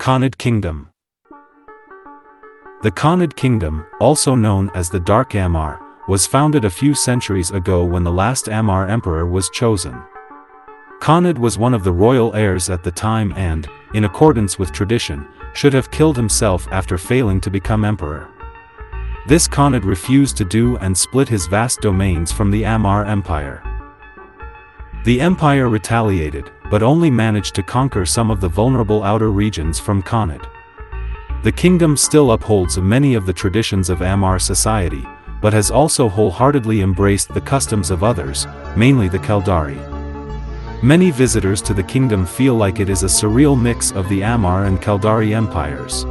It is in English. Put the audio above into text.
Khanid Kingdom The Khanid Kingdom, also known as the Dark Amarr, was founded a few centuries ago when the last Amarr emperor was chosen. Khanid was one of the royal heirs at the time and, in accordance with tradition, should have killed himself after failing to become emperor. This Khanid refused to do and split his vast domains from the Amarr Empire. The empire retaliated, but only managed to conquer some of the vulnerable outer regions from Khanid. The kingdom still upholds many of the traditions of Amarr society, but has also wholeheartedly embraced the customs of others, mainly the Caldari. Many visitors to the kingdom feel like it is a surreal mix of the Amarr and Caldari empires.